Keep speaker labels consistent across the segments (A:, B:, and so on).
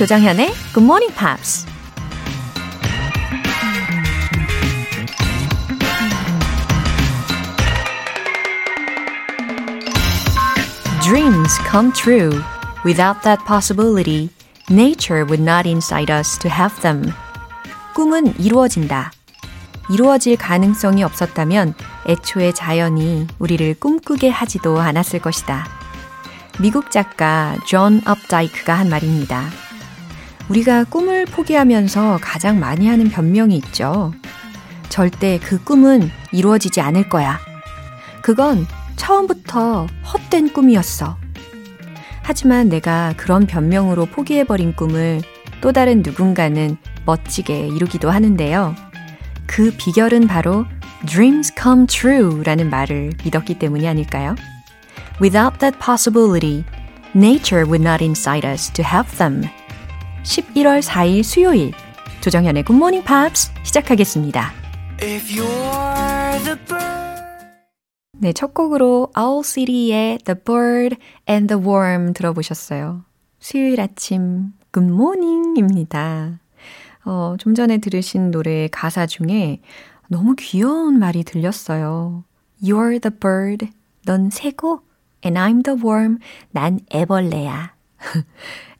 A: 조정현의 Good Morning Pops. Dreams come true. Without that possibility, nature would not incite us to have them. 꿈은 이루어진다. 이루어질 가능성이 없었다면 애초에 자연이 우리를 꿈꾸게 하지도 않았을 것이다. 미국 작가 존 업다이크가 한 말입니다. 우리가 꿈을 포기하면서 가장 많이 하는 변명이 있죠. 절대 그 꿈은 이루어지지 않을 거야. 그건 처음부터 헛된 꿈이었어. 하지만 내가 그런 변명으로 포기해버린 꿈을 또 다른 누군가는 멋지게 이루기도 하는데요. 그 비결은 바로 dreams come true 라는 말을 믿었기 때문이 아닐까요? Without that possibility, nature would not incite us to have them. 11월 4일 수요일 조정현의 Morning Pops 시작하겠습니다. 네, 첫 곡으로 Owl City의 The Bird and the Worm 들어보셨어요. 수요일 아침 Morning입니다. 어, 좀 전에 들으신 노래 가사 중에 너무 귀여운 말이 들렸어요. You're the bird, 넌 새고, and I'm the worm, 난 애벌레야.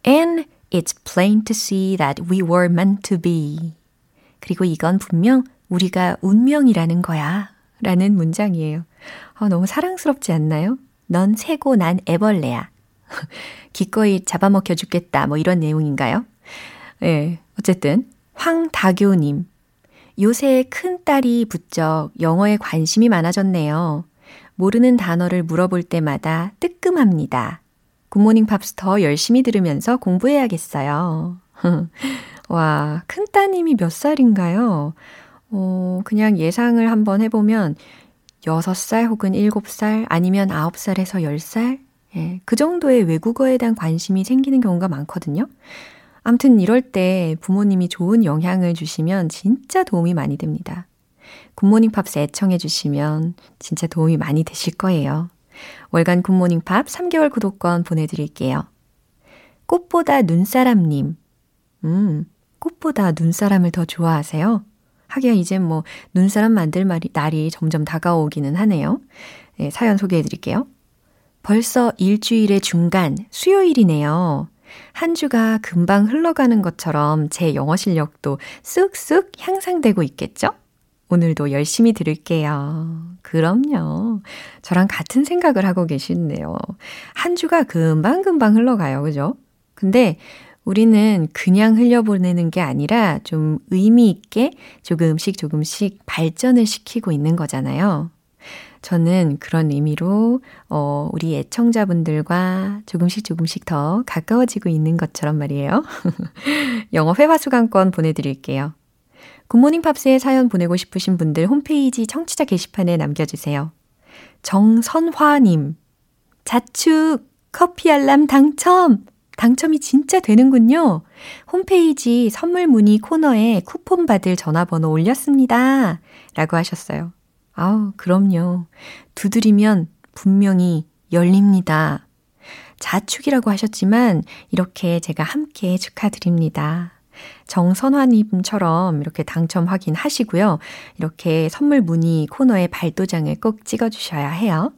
A: and it's plain to see that we were meant to be. 그리고 이건 분명 우리가 운명이라는 거야. 라는 문장이에요. 어, 너무 사랑스럽지 않나요? 넌 새고 난 애벌레야. 기꺼이 잡아먹혀 죽겠다. 뭐 이런 내용인가요? 예. 네, 어쨌든 황다교님. 요새 큰 딸이 부쩍 영어에 관심이 많아졌네요. 모르는 단어를 물어볼 때마다 뜨끔합니다. 굿모닝 팝스 더 열심히 들으면서 공부해야겠어요. 와, 큰 따님이 몇 살인가요? 어, 그냥 예상을 한번 해보면 6살 혹은 7살 아니면 9살에서 10살? 예, 그 정도의 외국어에 대한 관심이 생기는 경우가 많거든요. 암튼 이럴 때 부모님이 좋은 영향을 주시면 진짜 도움이 많이 됩니다. 굿모닝 팝스 애청해 주시면 진짜 도움이 많이 되실 거예요. 월간 굿모닝 팝 3개월 구독권 보내드릴게요. 꽃보다 눈사람님. 음, 꽃보다 눈사람을 더 좋아하세요? 하기야 이제 뭐 눈사람 만들 말이, 날이 점점 다가오기는 하네요. 네, 사연 소개해 드릴게요. 벌써 일주일의 중간, 수요일이네요. 한 주가 금방 흘러가는 것처럼 제 영어 실력도 쑥쑥 향상되고 있겠죠? 오늘도 열심히 들을게요. 그럼요. 저랑 같은 생각을 하고 계시네요. 한 주가 금방금방 흘러가요. 그죠? 근데 우리는 그냥 흘려보내는 게 아니라 좀 의미 있게 조금씩 조금씩 발전을 시키고 있는 거잖아요. 저는 그런 의미로, 어, 우리 애청자분들과 조금씩 조금씩 더 가까워지고 있는 것처럼 말이에요. 영어 회화 수강권 보내드릴게요. 굿모닝 팝스에 사연 보내고 싶으신 분들 홈페이지 청취자 게시판에 남겨주세요. 정선화님, 자축, 커피 알람 당첨! 당첨이 진짜 되는군요. 홈페이지 선물 문의 코너에 쿠폰 받을 전화번호 올렸습니다. 라고 하셨어요. 아우, 그럼요. 두드리면 분명히 열립니다. 자축이라고 하셨지만 이렇게 제가 함께 축하드립니다. 정선화님처럼 이렇게 당첨 확인하시고요. 이렇게 선물 문의 코너에 발도장을 꼭 찍어주셔야 해요.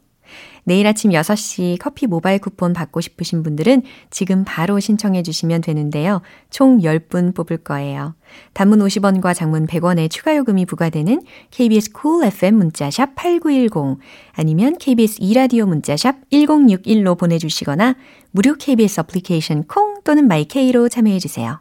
A: 내일 아침 6시 커피 모바일 쿠폰 받고 싶으신 분들은 지금 바로 신청해 주시면 되는데요. 총 10분 뽑을 거예요. 단문 50원과 장문 100원의 추가 요금이 부과되는 KBS cool FM 문자샵 8910 아니면 KBS 이라디오 문자샵 1061로 보내주시거나 무료 KBS 어플리케이션 콩 또는 마이케이로 참여해 주세요.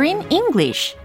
A: Screen English.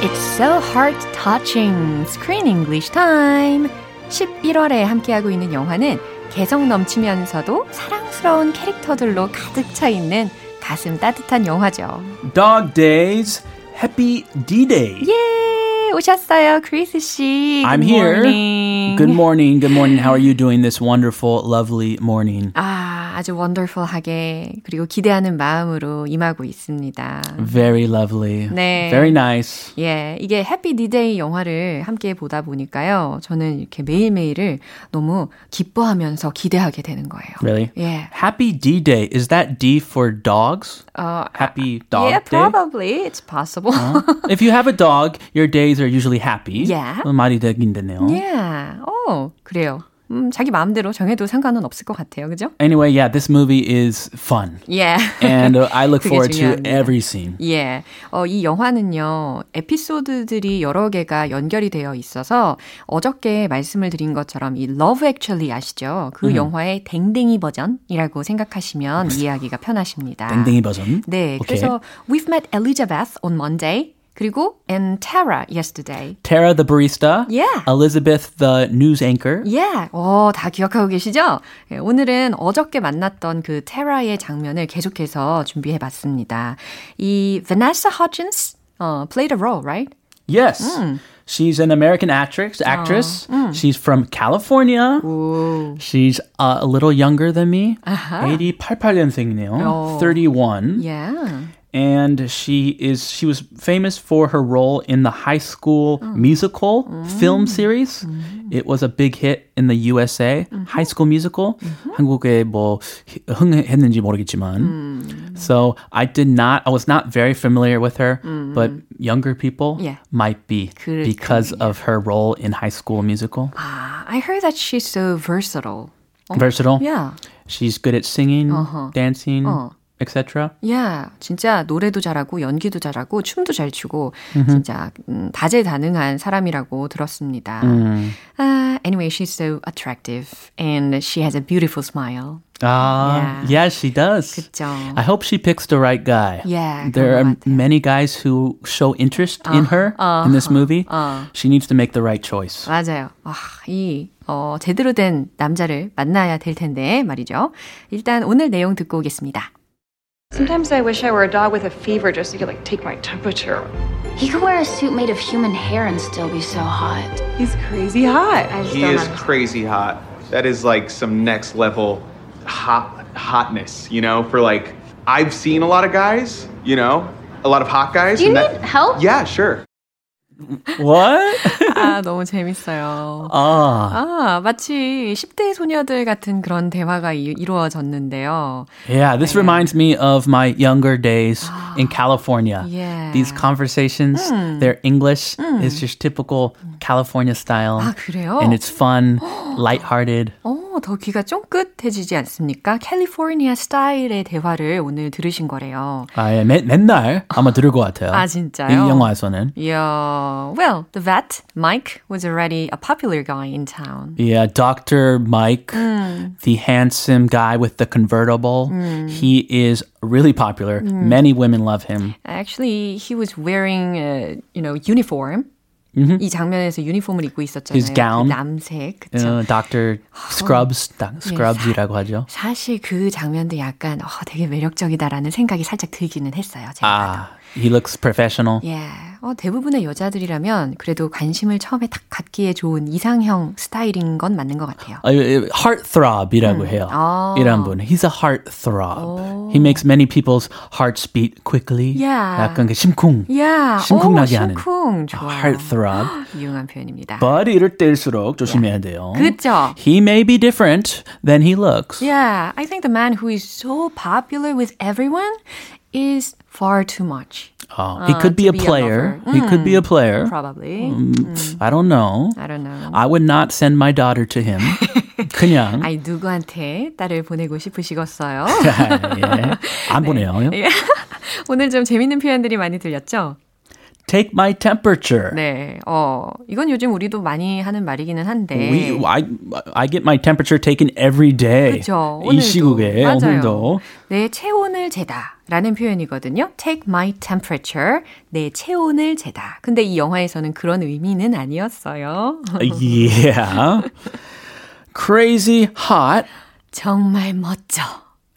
A: It's so heart touching. Screen English time. 11월에 함께하고 있는 영화는 개성 넘치면서도 사랑스러운 캐릭터들로 가득 차 있는 가슴 따뜻한 영화죠.
B: Dog Days, Happy D-Day.
A: 예, 오셨어요, 크리스 씨.
B: I'm
A: Good
B: here.
A: morning.
B: Good morning. Good morning. How are you doing this wonderful, lovely morning?
A: 아, 아주 원더풀하게 그리고 기대하는 마음으로 임하고 있습니다.
B: Very lovely.
A: 네.
B: Very nice.
A: 예, 이게 해피 디데이 영화를 함께 보다 보니까요. 저는 이렇게 매일매일을 너무 기뻐하면서 기대하게 되는 거예요.
B: Really?
A: 예.
B: Happy D-Day. Is that D for dogs?
A: 어,
B: Happy dog
A: yeah,
B: day?
A: probably. It's possible.
B: If you have a dog, your days are usually happy.
A: Yeah.
B: 어, 말이 되긴 되네요.
A: yeah. 어, 그래요. 음, 자기 마음대로 정해도 상관은 없을 것 같아요. 그죠?
B: Anyway, yeah, this movie is fun.
A: Yeah.
B: And uh, I look forward to
A: 중요합니다.
B: every scene.
A: 예. 어, 이 영화는요, 에피소드들이 여러 개가 연결이 되어 있어서 어저께 말씀을 드린 것처럼 이 Love Actually 아시죠? 그 영화의 댕댕이 버전이라고 생각하시면 이해하기가 편하십니다.
B: 땡땡이 버전.
A: 네.
B: 오케이.
A: 그래서 We've met Elizabeth on Monday. 그리고 and Tara yesterday.
B: Tara the barista.
A: Yeah.
B: Elizabeth the news anchor.
A: 예, 어, 다 기억하고 계시죠? 예, 오늘은 어저께 만났던 그 테라의 장면을 계속해서 준비해 봤습니다. 이 Vanessa Hudgens, 어, played a role, right?
B: Yes. She's an American actress. Actress. She's from California. She's uh, a little younger than me. 88년생이네요.
A: 어.
B: 31.
A: Yeah.
B: and she is she was famous for her role in the high school musical film series. It was a big hit in the USA. High School Musical. 한국에 뭐 흥했는지 모르겠지만. So I did not I was not very familiar with her, but younger people
A: Yeah.
B: might be
A: 그렇군요.
B: because of her role in High School Musical.
A: 아, I heard that she's so versatile.
B: Versatile.
A: Yeah.
B: She's good at singing, dancing,
A: 어.
B: Etc.
A: Yeah, 진짜 노래도 잘하고 연기도 잘하고 춤도 잘 추고 진짜 음, 다재다능한 사람이라고 들었습니다. Uh, anyway, she's so attractive and she has a beautiful smile.
B: Ah,
A: Yeah.
B: yeah, she does.
A: 그쵸?
B: I hope she picks the right guy.
A: Yeah,
B: There are many guys who show interest in her in this movie. She needs to make the right choice.
A: 맞아요. 아, 이 어, 제대로 된 남자를 만나야 될 텐데 말이죠. 일단 오늘 내용 듣고 오겠습니다.
C: Sometimes I wish I were a dog with a fever just so you could like take my temperature.
D: He could wear a suit made of human hair and still be so hot.
C: He's crazy hot.
D: I just
E: He is
D: understand.
E: crazy hot. That is like some next level hot hotness, you know, for like I've seen a lot of guys, you know, a lot of hot guys.
D: Do you
E: and
D: need help?
E: Yeah, sure.
B: What?
A: 아, 너무 재밌어요.
B: ah,
A: 아, 마치 10대 소녀들 같은 그런 대화가 이, 이루어졌는데요.
B: yeah. This reminds me of my younger days in California.
A: Yeah.
B: These conversations, their English is just typical California style.
A: 아, 그래요?
B: And it's fun, lighthearted.
A: 어, 더 귀가 쫑긋해지지 않습니까? 캘리포니아 스타일의 대화를 오늘 들으신 거래요.
B: 아, 예, 맨, 맨날 아마 들을 것 같아요.
A: 아, 진짜요?
B: 이 영화에서는.
A: Yeah. Well, the vet, Mike, was already a popular guy in town.
B: Yeah, Dr. Mike, the handsome guy with the convertible. He is really popular. Many women love him.
A: Actually, he was wearing a, you know, uniform. 이 장면에서 유니폼을 입고 있었잖아요.
B: His gown.
A: 그 남색. 그쵸?
B: Uh, Dr. Scrubs, 다- Scrubs이라고 하죠.
A: 사실 그 장면도 약간 어, 되게 매력적이다라는 생각이 살짝 들기는 했어요. 제가 봐도.
B: 아, he looks professional.
A: 예, 어, 대부분의 여자들이라면 그래도 관심을 처음에 딱 갖기에 좋은 이상형 스타일인 건 맞는 것 같아요.
B: 어, heartthrob이라고 해요.
A: 아.
B: 이런 분. He's a heartthrob. He makes many people's hearts beat quickly.
A: Yeah.
B: 약간 그 심쿵.
A: 야,
B: 심쿵나게
A: 오,
B: 하는.
A: 심쿵 좋아요.
B: heartthrob.
A: 유용한 표현입니다.
B: But 이럴 때일수록 조심해야 돼요.
A: 그쵸?
B: He may be different than he looks.
A: Yeah, I think the man who is so popular with everyone is far too much.
B: Oh, he
A: Uh,
B: could be
A: to
B: a
A: be
B: player.
A: lover.
B: He could be a player.
A: Probably.
B: I don't know.
A: I don't know.
B: I would not send my daughter to him. 그냥
A: 아니 누구한테 딸을 보내고 싶으시겠어요?
B: 예. 안 보내요.
A: 오늘 좀 재밌는 표현들이 많이 들렸죠?
B: Take my temperature.
A: 네, 어, 이건 요즘 우리도 많이 하는 말이기는 한데.
B: We, I, I get my temperature taken every day.
A: 그렇죠.
B: 이 시국에
A: 맞아요.
B: 오늘도.
A: 내 체온을 재다. 라는 표현이거든요. Take my temperature. 내 체온을 재다. 근데 이 영화에서는 그런 의미는 아니었어요.
B: yeah. Crazy hot.
A: 정말 멋져.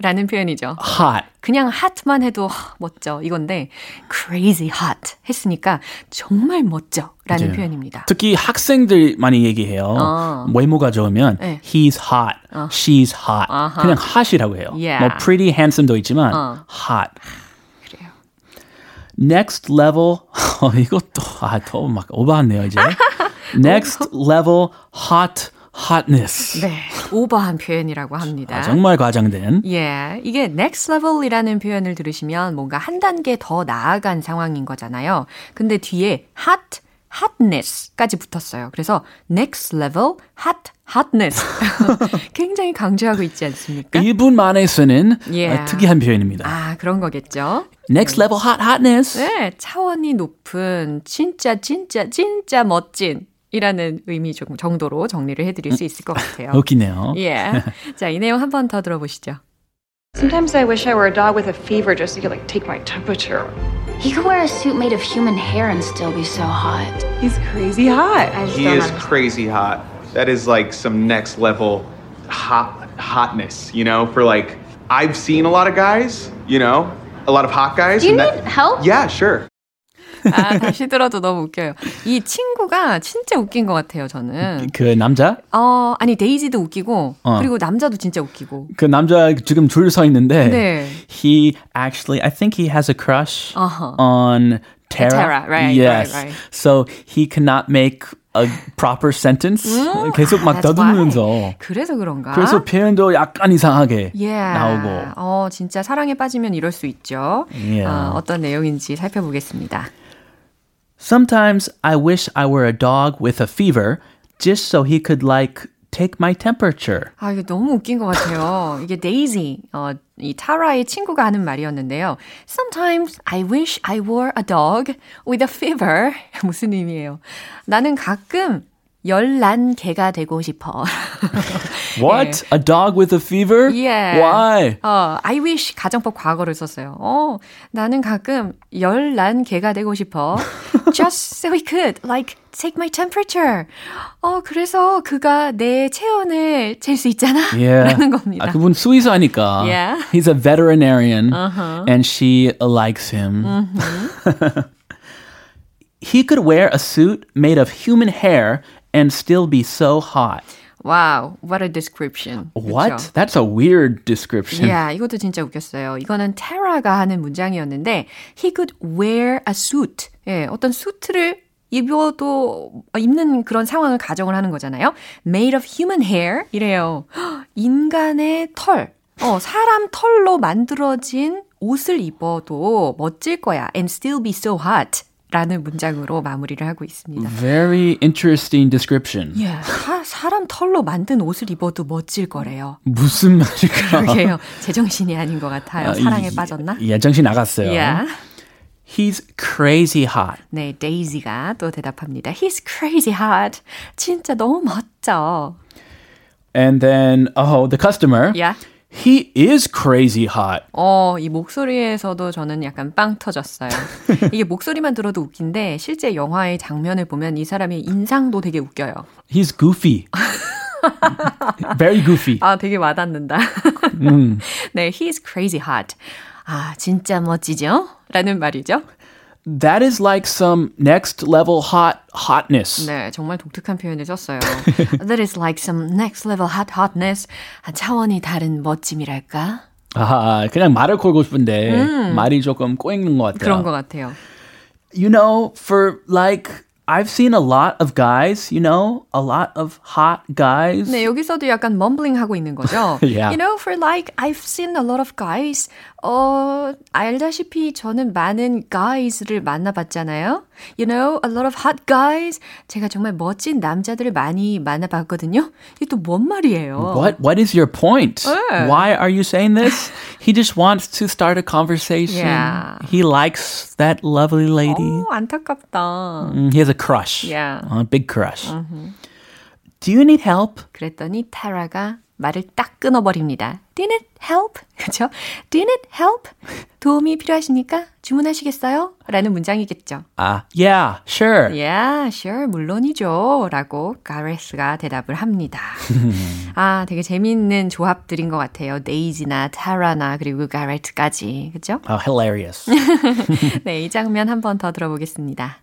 A: 라는 표현이죠.
B: Hot.
A: 그냥 hot만 해도 하, 멋져 이건데 crazy hot 했으니까 정말 멋져 라는
B: 맞아요.
A: 표현입니다.
B: 특히 학생들 많이 얘기해요.
A: 어.
B: 외모가 좋으면
A: 네.
B: he's hot, she's hot.
A: 아하.
B: 그냥 hot이라고 해요.
A: Yeah.
B: 뭐 pretty, handsome도 있지만
A: 어.
B: hot.
A: 그래요.
B: Next level. 어, 이것도 아, 더막 오버하네요 이제. Next level hot hotness.
A: 네, 오버한 표현이라고 합니다.
B: 아, 정말 과장된.
A: 예, 이게 next level이라는 표현을 들으시면 뭔가 한 단계 더 나아간 상황인 거잖아요. 근데 뒤에 hot, hotness까지 붙었어요. 그래서 next level, hot, hotness. 굉장히 강조하고 있지 않습니까?
B: 일본 만에 쓰는
A: Yeah.
B: 어, 특이한 표현입니다.
A: 아, 그런 거겠죠.
B: Next level hot hotness.
A: 네, 차원이 높은 진짜 진짜 진짜 멋진 이라는 의미 좀 정도로 정리를 해드릴 수 있을 것 같아요.
B: 웃기네요.
A: 예. 자, 이 내용 한 번 더 들어보시죠.
C: Sometimes I wish I were a dog with a fever just so you could like take my temperature.
D: He could wear a suit made of human hair and still be so hot.
C: He's crazy hot.
D: I just
E: He
D: don't
E: is
D: understand.
E: crazy hot. That is like some next level hot hotness, you know, for like I've seen a lot of guys, you know, a lot of hot guys.
D: Do you
E: and
D: need help?
E: Yeah, sure.
A: 아, 다시 들어도 너무 웃겨요. 이 친구가 진짜 웃긴 것 같아요, 저는.
B: 그 남자?
A: 어, 아니, 데이지도 웃기고,
B: 어.
A: 그리고 남자도 진짜 웃기고.
B: 그 남자 지금 줄 서 있는데
A: 네.
B: he actually I think he has a crush
A: Uh-huh.
B: on Tara.
A: Tara, right,
B: yes.
A: right, right.
B: So he cannot make a proper sentence. 계속 막
A: 아,
B: 더듬으면서.
A: 그래서 그런가?
B: 그래서 표현도 약간 이상하게
A: Yeah.
B: 나오고.
A: 어, 진짜 사랑에 빠지면 이럴 수 있죠.
B: Yeah.
A: 어, 어떤 내용인지 살펴보겠습니다.
B: Sometimes I wish I were a dog with a fever just so he could like take my temperature.
A: 아, 이게 너무 웃긴 것 같아요. 이게 데이지, 어, 이 타라의 친구가 하는 말이었는데요. Sometimes I wish I were a dog with a fever. 무슨 의미예요? 나는 가끔 열난 개가 되고 싶어.
B: What? A dog with a fever?
A: Yeah.
B: Why?
A: 어, I wish 가정법 과거를 썼어요. 어, 나는 가끔 열난 개가 되고 싶어. Just so he could, like, take my temperature. 어, 그래서 그가 내 체온을 잴 수 있잖아.
B: Yeah.
A: 라는 겁니다.
B: 아, 그분 스위스하니까.
A: Yeah.
B: He's a veterinarian and she likes him. he could wear a suit made of human hair and still be so hot.
A: Wow, what a description.
B: What?
A: 그쵸?
B: That's a weird description.
A: Yeah, 이것도 진짜 웃겼어요. 이거는 테라가 하는 문장이었는데 he could wear a suit. 예, 어떤 수트를 입어도 입는 그런 상황을 가정을 하는 거잖아요. Made of human hair 이래요. 헉, 인간의 털. 어, 사람 털로 만들어진 옷을 입어도 멋질 거야. And still be so hot. 라는 문장으로 마무리를 하고 있습니다.
B: Very interesting description.
A: 예, 사, 사람 털로 만든 옷을 입어도 멋질 거래요.
B: 무슨 말일까?
A: 그러게요. 제정신이 아닌 것 같아요.
B: 아,
A: 사랑에
B: 이-
A: 빠졌나?
B: 예, 정신 나갔어요.
A: Yeah.
B: He's crazy hot.
A: 네, 데이지가 또 대답합니다. He's crazy hot. 진짜 너무 멋져.
B: And then, oh, the customer.
A: Yeah.
B: He is crazy hot.
A: 어, 이 목소리에서도 저는 약간 빵 터졌어요. 이게 목소리만 들어도 웃긴데 실제 영화의 장면을 보면 이 사람의 인상도 되게 웃겨요.
B: He's goofy. Very goofy.
A: 아, 되게 와닿는다. 네, he's crazy hot. 아, 진짜 멋지죠? 라는 말이죠.
B: That is like some next level hot hotness.
A: 네, 정말 독특한 표현을 썼어요. That is like some next level hot hotness. 아, 차원이 다른 멋짐이랄까?
B: 아, 그냥 말을 걸고 싶은데 말이 조금 꼬이는 것 같아요.
A: 그런 것 같아요.
B: You know, for like I've seen a lot of guys, you know, a lot of hot guys.
A: 네, 여기서도 약간 mumbling 하고 있는 거죠.
B: Yeah.
A: You know, for like I've seen a lot of guys. 어, 알다시피 저는 많은 guys를 만나봤잖아요. You know, a lot of hot guys. 제가 정말 멋진 남자들을 많이 만나봤거든요. 이게 또 뭔 말이에요?
B: What what is your point?
A: 네.
B: Why are you saying this? he just wants to start a conversation.
A: Yeah.
B: He likes that lovely lady.
A: 어, 안타깝다.
B: Mm, He has a crush.
A: Yeah.
B: A big crush. Do you need help?
A: 그랬더니 타라가 말을 딱 끊어버립니다. You need help? 그죠? You need help? 도움이 필요하십니까? 주문하시겠어요? 라는 문장이겠죠.
B: Ah, yeah, sure.
A: Yeah, sure, 물론이죠. 라고 가레스가 대답을 합니다. 아, 되게 재미있는 조합들인 것 같아요. 데이지나 타라나 그리고 가레트까지. 그죠?
B: Oh, hilarious.
A: 네, 이 장면 한 번 더 들어보겠습니다.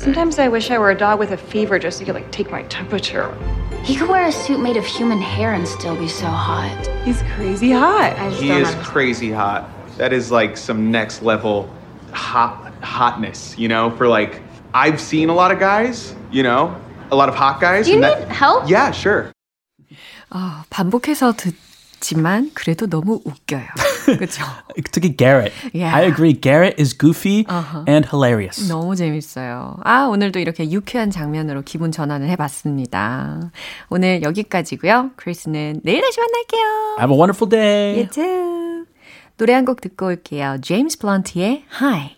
C: Sometimes I wish I were a dog with a fever just so you could like take my temperature.
D: He could wear a suit made of human hair and still be so hot.
C: He's crazy hot.
D: I just
E: He
D: don't
E: is
D: understand.
E: crazy hot. That is like some next level hot hotness, you know, for like I've seen a lot of guys, you know, a lot of hot guys.
D: Do you
E: and
D: need help?
E: Yeah, sure.
A: 아, 반복해서 듣지만 그래도 너무 웃겨요. 그죠?
B: 특히 Garrett.
A: Yeah.
B: I agree. Garrett is goofy
A: Uh-huh.
B: and hilarious.
A: 너무 재밌어요. 아, 오늘도 이렇게 유쾌한 장면으로 기분 전환을 해봤습니다. 오늘 여기까지고요. 크리스는 내일 다시 만날게요.
B: Have a wonderful day.
A: You too. 노래 한 곡 듣고 올게요. 제임스 블런트의 Hi.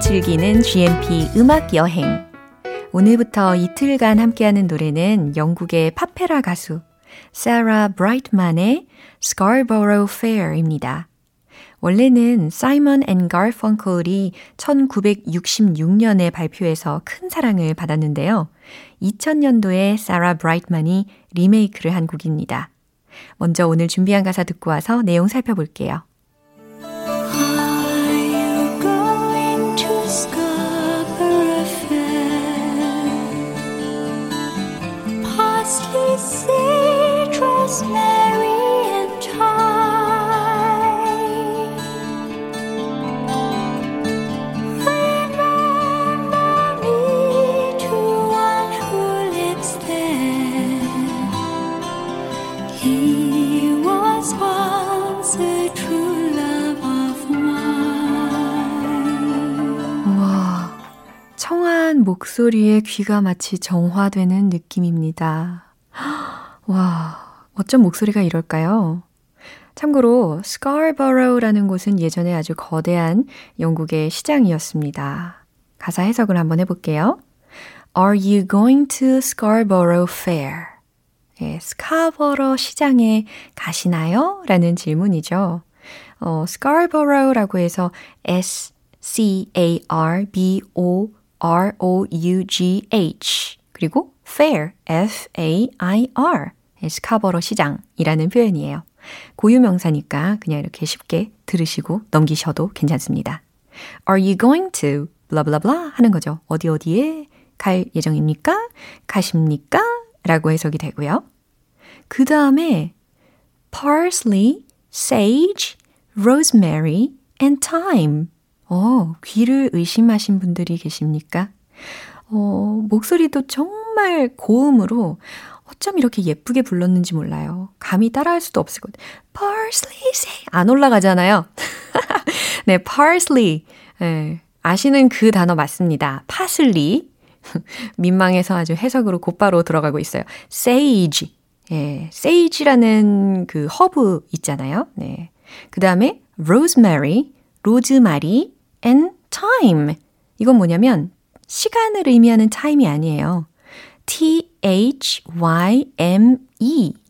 A: 즐기는 GMP 음악 여행 오늘부터 이틀간 함께하는 노래는 영국의 파페라 가수 사라 브라이트만의 Scarborough Fair입니다. 원래는 사이먼 앤 가펑클이 1966년에 발표해서 큰 사랑을 받았는데요. 2000년도에 사라 브라이트만이 리메이크를 한 곡입니다. 먼저 오늘 준비한 가사 듣고 와서 내용 살펴볼게요. 우와, 청아한 목소리에 귀가 마치 정화되는 느낌입니다. 와, 어쩜 목소리가 이럴까요? 참고로 스카르버로우라는 곳은 예전에 아주 거대한 영국의 시장이었습니다. 가사 해석을 한번 해볼게요. Are you going to Scarborough Fair? 예, 스카버러 시장에 가시나요? 라는 질문이죠. 어, Scarborough라고 해서 S C A R B O R O U G H 그리고 fair F A I R 스카버러 시장이라는 표현이에요. 고유명사니까 그냥 이렇게 쉽게 들으시고 넘기셔도 괜찮습니다. Are you going to blah 하는 거죠. 어디 어디에 갈 예정입니까? 가십니까? 라고 해석이 되고요. 그 다음에 parsley, sage, rosemary and thyme. 어, 귀를 의심하신 분들이 계십니까? 어, 목소리도 정말 고음으로 어쩜 이렇게 예쁘게 불렀는지 몰라요. 감히 따라할 수도 없을 것 parsley, sage. 안 올라가잖아요. 네, parsley. 예, 아시는 그 단어 맞습니다. 파슬리. 민망해서 아주 해석으로 곧바로 들어가고 있어요. sage. 예, sage라는 그 허브 있잖아요. 네. 그 다음에 rosemary, 로즈마리 and thyme. 이건 뭐냐면 시간을 의미하는 time이 아니에요. T-H-Y-M-E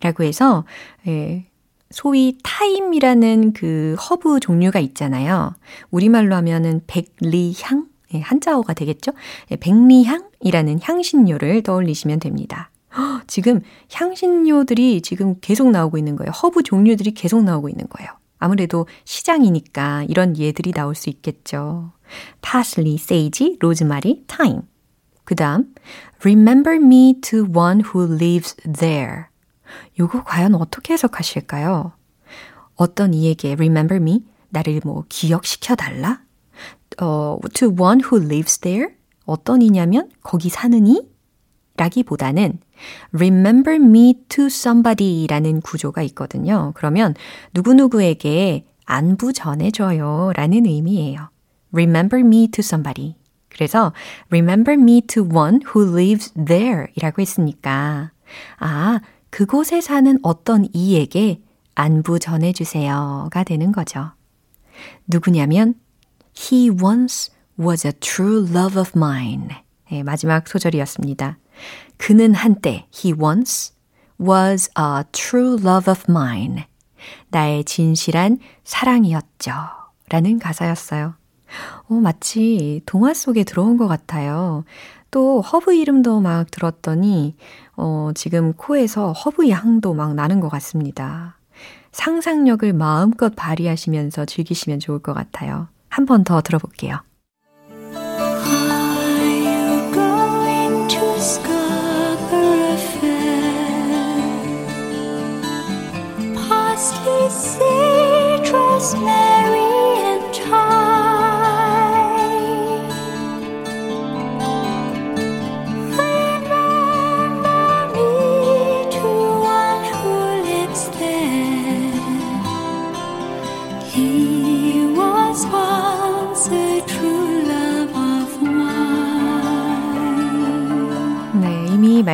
A: 라고 해서 예, 소위 타임이라는 그 허브 종류가 있잖아요. 우리말로 하면은 백리향? 예, 한자어가 되겠죠? 예, 백리향이라는 향신료를 떠올리시면 됩니다. 허, 지금 향신료들이 지금 계속 나오고 있는 거예요. 허브 종류들이 계속 나오고 있는 거예요. 아무래도 시장이니까 이런 예들이 나올 수 있겠죠. parsley, sage, rosemary, thyme. 그 다음, remember me to one who lives there. 요거 과연 어떻게 해석하실까요? 어떤 이에게 remember me? 나를 뭐 기억시켜 달라? 어, to one who lives there? 어떤 이냐면 거기 사는 이? 라기보다는 remember me to somebody 라는 구조가 있거든요. 그러면 누구누구에게 안부 전해줘요 라는 의미예요. remember me to somebody. 그래서 remember me to one who lives there 이라고 했으니까 아, 그곳에 사는 어떤 이에게 안부 전해주세요가 되는 거죠. 누구냐면 He once was a true love of mine. 네, 마지막 소절이었습니다. 그는 한때 he once was a true love of mine. 나의 진실한 사랑이었죠. 라는 가사였어요. 어, 마치 동화 속에 들어온 것 같아요. 또 허브 이름도 막 들었더니 어, 지금 코에서 허브 향도 막 나는 것 같습니다. 상상력을 마음껏 발휘하시면서 즐기시면 좋을 것 같아요. 한 번 더 들어볼게요.
F: Parsley, sage,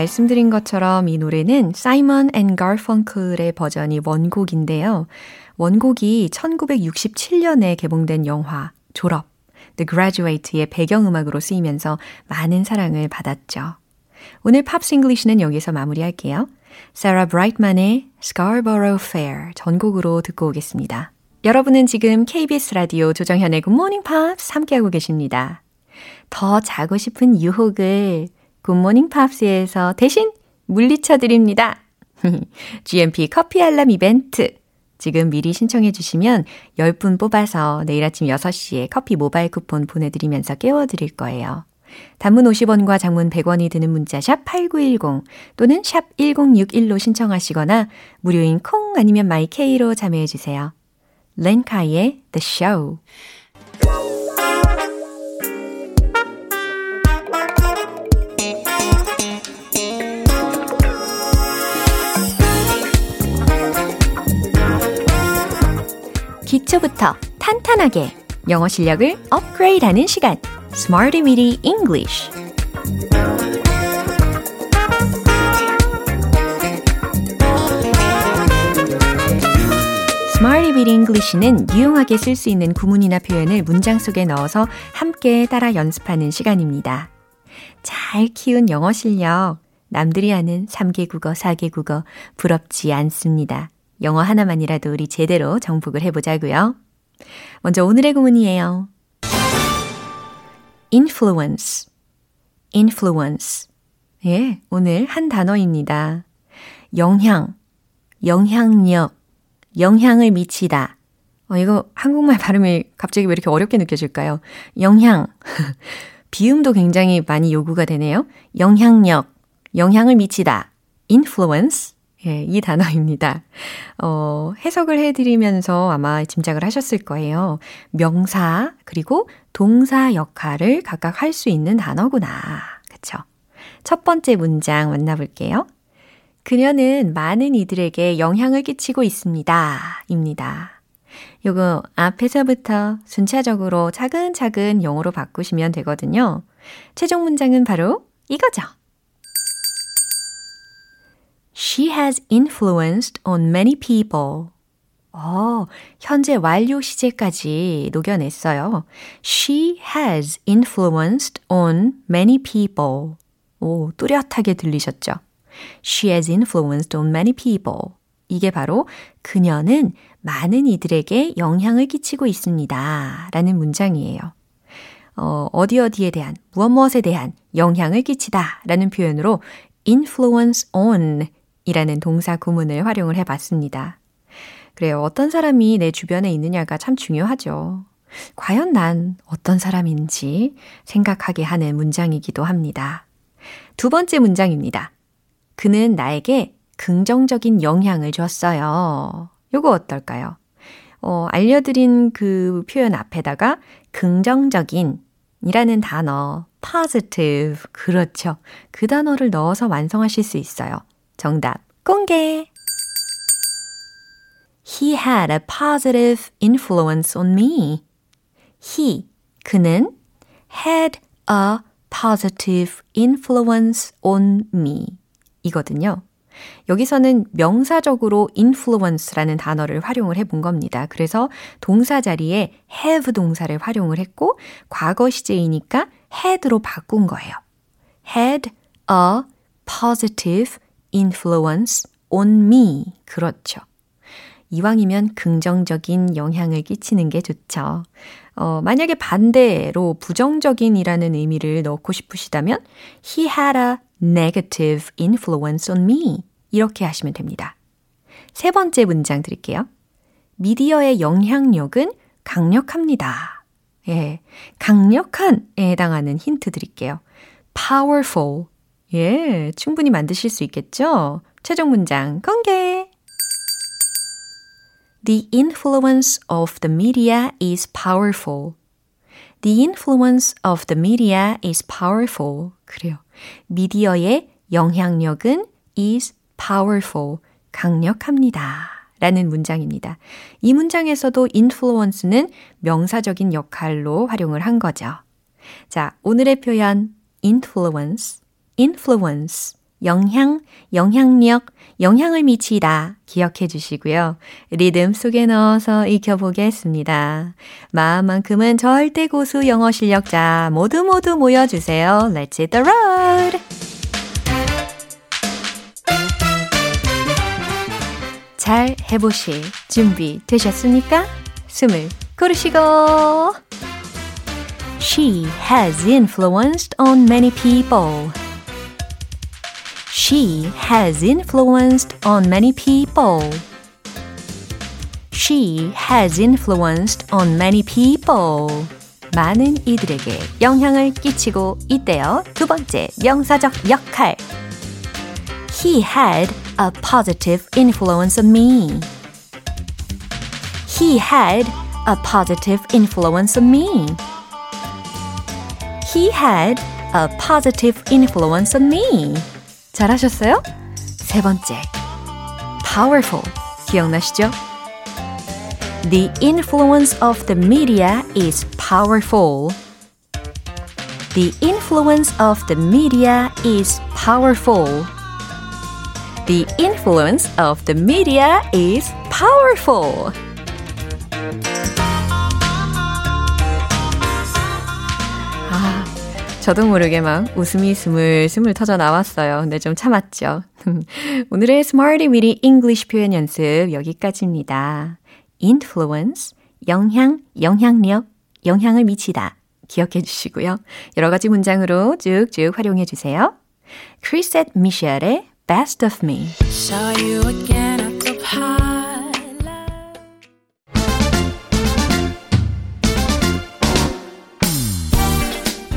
A: 말씀드린 것처럼 이 노래는 사이먼 앤 가펑클의 버전이 원곡인데요. 원곡이 1967년에 개봉된 영화 졸업, The Graduate의 배경음악으로 쓰이면서 많은 사랑을 받았죠. 오늘 Pops English는 여기서 마무리할게요. 사라 브라이트만의 Scarborough Fair 전곡으로 듣고 오겠습니다. 여러분은 지금 KBS 라디오 조정현의 Good Morning 함께하고 계십니다. 더 자고 싶은 유혹을 굿모닝 팝스에서 대신 물리쳐 드립니다. GMP 커피 알람 이벤트. 지금 미리 신청해 주시면 10분 뽑아서 내일 아침 6시에 커피 모바일 쿠폰 보내드리면서 깨워드릴 거예요. 단문 50원과 장문 100원이 드는 문자 샵 8910 또는 샵 1061로 신청하시거나 무료인 콩 아니면 마이케이로 참여해 주세요. 렌카이의 The Show 기초부터 탄탄하게 영어 실력을 업그레이드하는 시간 Smarty Weedy English Smarty Weedy English는 유용하게 쓸 수 있는 구문이나 표현을 문장 속에 넣어서 함께 따라 연습하는 시간입니다. 잘 키운 영어 실력, 남들이 아는 3개 국어, 4개 국어 부럽지 않습니다. 영어 하나만이라도 우리 제대로 정복을 해보자고요. 먼저 오늘의 구문이에요. influence, influence. 예, 오늘 한 단어입니다. 영향, 영향력, 영향을 미치다. 어, 이거 한국말 발음이 갑자기 왜 이렇게 어렵게 느껴질까요? 영향. 비음도 굉장히 많이 요구가 되네요. 영향력, 영향을 미치다. influence. 예, 이 단어입니다. 어, 해석을 해드리면서 아마 짐작을 하셨을 거예요. 명사, 그리고 동사 역할을 각각 할 수 있는 단어구나. 그쵸? 첫 번째 문장 만나볼게요. 그녀는 많은 이들에게 영향을 끼치고 있습니다. 입니다. 요거 앞에서부터 순차적으로 차근차근 영어로 바꾸시면 되거든요. 최종 문장은 바로 이거죠. She has influenced on many people. 어, 현재 완료 시제까지 녹여냈어요. She has influenced on many people. 오, 뚜렷하게 들리셨죠? She has influenced on many people. 이게 바로 그녀는 많은 이들에게 영향을 끼치고 있습니다. 라는 문장이에요. 어, 어디 어디에 대한, 무엇 무엇에 대한 영향을 끼치다 라는 표현으로 influence on 이라는 동사 구문을 활용을 해 봤습니다. 그래요. 어떤 사람이 내 주변에 있느냐가 참 중요하죠. 과연 난 어떤 사람인지 생각하게 하는 문장이기도 합니다. 두 번째 문장입니다. 그는 나에게 긍정적인 영향을 줬어요. 요거 어떨까요? 어, 알려드린 그 표현 앞에다가 긍정적인 이라는 단어, positive. 그렇죠. 그 단어를 넣어서 완성하실 수 있어요. 정답 공개! He had a positive influence on me. He, 그는 had a positive influence on me. 이거든요. 여기서는 명사적으로 influence라는 단어를 활용을 해본 겁니다. 그래서 동사 자리에 have 동사를 활용을 했고 과거 시제이니까 had로 바꾼 거예요. had a positive influence on me. 그렇죠. 이왕이면 긍정적인 영향을 끼치는 게 좋죠. 어, 만약에 반대로 부정적인이라는 의미를 넣고 싶으시다면 he had a negative influence on me. 이렇게 하시면 됩니다. 세 번째 문장 드릴게요. 미디어의 영향력은 강력합니다. 예, 강력한에 해당하는 힌트 드릴게요. powerful. 예, 충분히 만드실 수 있겠죠? 최종 문장 공개! The influence of the media is powerful. The influence of the media is powerful. 그래요. 미디어의 영향력은 is powerful. 강력합니다. 라는 문장입니다. 이 문장에서도 influence는 명사적인 역할로 활용을 한 거죠. 자, 오늘의 표현 influence, influence. 영향, 영향력, 영향을 미치다 기억해 주시고요. 리듬 속에 넣어서 익혀보겠습니다. 마음만큼은 절대 고수 영어 실력자 모두 모두 모여주세요. Let's hit the road! 잘 해보실 준비 되셨습니까? 숨을 고르시고 She has influenced on many people. She has influenced on many people. She has influenced on many people. 많은 이들에게 영향을 끼치고 있대요. 두 번째, 명사적 역할. He had a positive influence on me. He had a positive influence on me. He had a positive influence on me. 잘하셨어요? 세 번째, powerful. 기억나시죠? The influence of the media is powerful. The influence of the media is powerful. The influence of the media is powerful. 저도 모르게 막 웃음이 스물스물 터져 나왔어요. 근데 좀 참았죠. 오늘의 Smarty Weedy English 표현 연습 여기까지입니다. influence, 영향, 영향력, 영향을 미치다. 기억해 주시고요. 여러 가지 문장으로 쭉쭉 활용해 주세요. 크리셋 미셸의 Best of Me.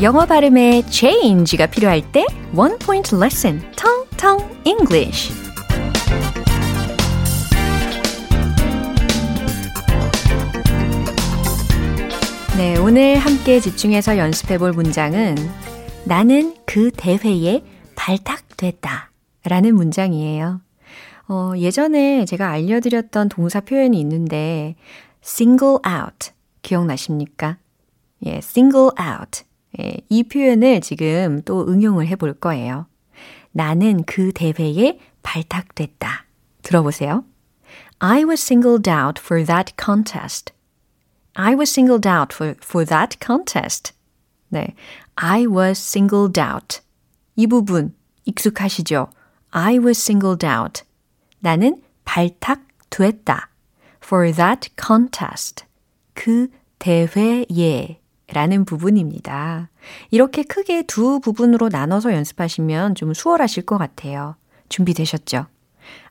A: 영어 발음에 change가 필요할 때 One Point Lesson, Tong Tong English. 네, 오늘 함께 집중해서 연습해 볼 문장은 나는 그 대회에 발탁됐다 라는 문장이에요. 어, 예전에 제가 알려드렸던 동사 표현이 있는데 single out 기억나십니까? 예, single out. 예, 이 표현을 지금 또 응용을 해볼 거예요. 나는 그 대회에 발탁됐다. 들어보세요. I was singled out for that contest. I was singled out for, for that contest. 네. I was singled out. 이 부분 익숙하시죠? I was singled out. 나는 발탁됐다. For that contest. 그 대회에 라는 부분입니다. 이렇게 크게 두 부분으로 나눠서 연습하시면 좀 수월하실 것 같아요. 준비되셨죠?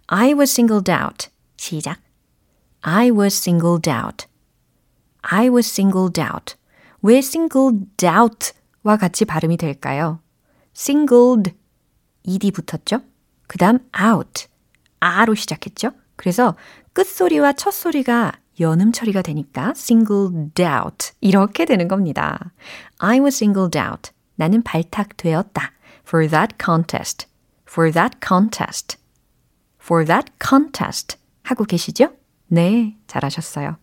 A: I was singled out. 시작. I was singled out. I was singled out. 왜 singled out와 같이 발음이 될까요? singled, ed 붙었죠? 그 다음 out, a로 시작했죠? 그래서 끝소리와 첫소리가 연음 처리가 되니까 singled out 이렇게 되는 겁니다. I was singled out. 나는 발탁되었다. For that contest. For that contest. For that contest. 하고 계시죠? 네, 잘하셨어요.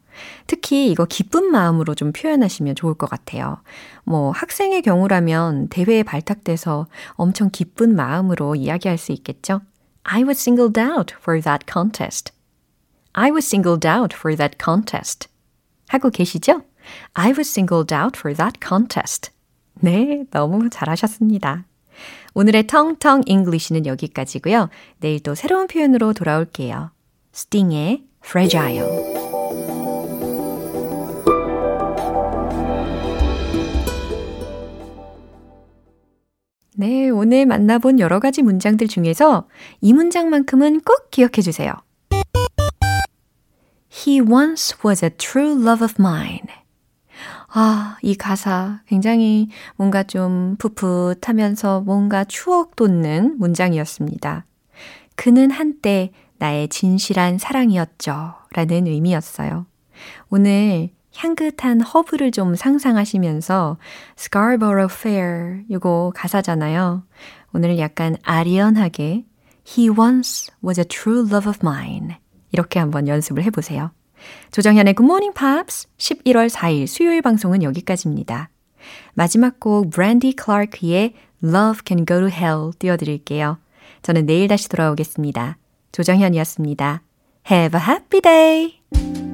A: 특히 이거 기쁜 마음으로 좀 표현하시면 좋을 것 같아요. 뭐 학생의 경우라면 대회에 발탁돼서 엄청 기쁜 마음으로 이야기할 수 있겠죠? I was singled out for that contest. I was singled out for that contest. 하고 계시죠? I was singled out for that contest. 네, 너무 잘하셨습니다. 오늘의 텅텅 English는 여기까지고요. 내일 또 새로운 표현으로 돌아올게요. 스팅의 Fragile. 네, 오늘 만나본 여러 가지 문장들 중에서 이 문장만큼은 꼭 기억해 주세요. He once was a true love of mine. 아, 이 가사 굉장히 뭔가 좀 풋풋하면서 뭔가 추억 돋는 문장이었습니다. 그는 한때 나의 진실한 사랑이었죠. 라는 의미였어요. 오늘 향긋한 허브를 좀 상상하시면서 Scarborough Fair 이거 가사잖아요. 오늘 약간 아리언하게 He once was a true love of mine. 이렇게 한번 연습을 해보세요. 조정현의 Good Morning Pops 11월 4일 수요일 방송은 여기까지입니다. 마지막 곡 브랜디 클라크의 Love Can Go to Hell 띄워드릴게요. 저는 내일 다시 돌아오겠습니다. 조정현이었습니다. Have a happy day!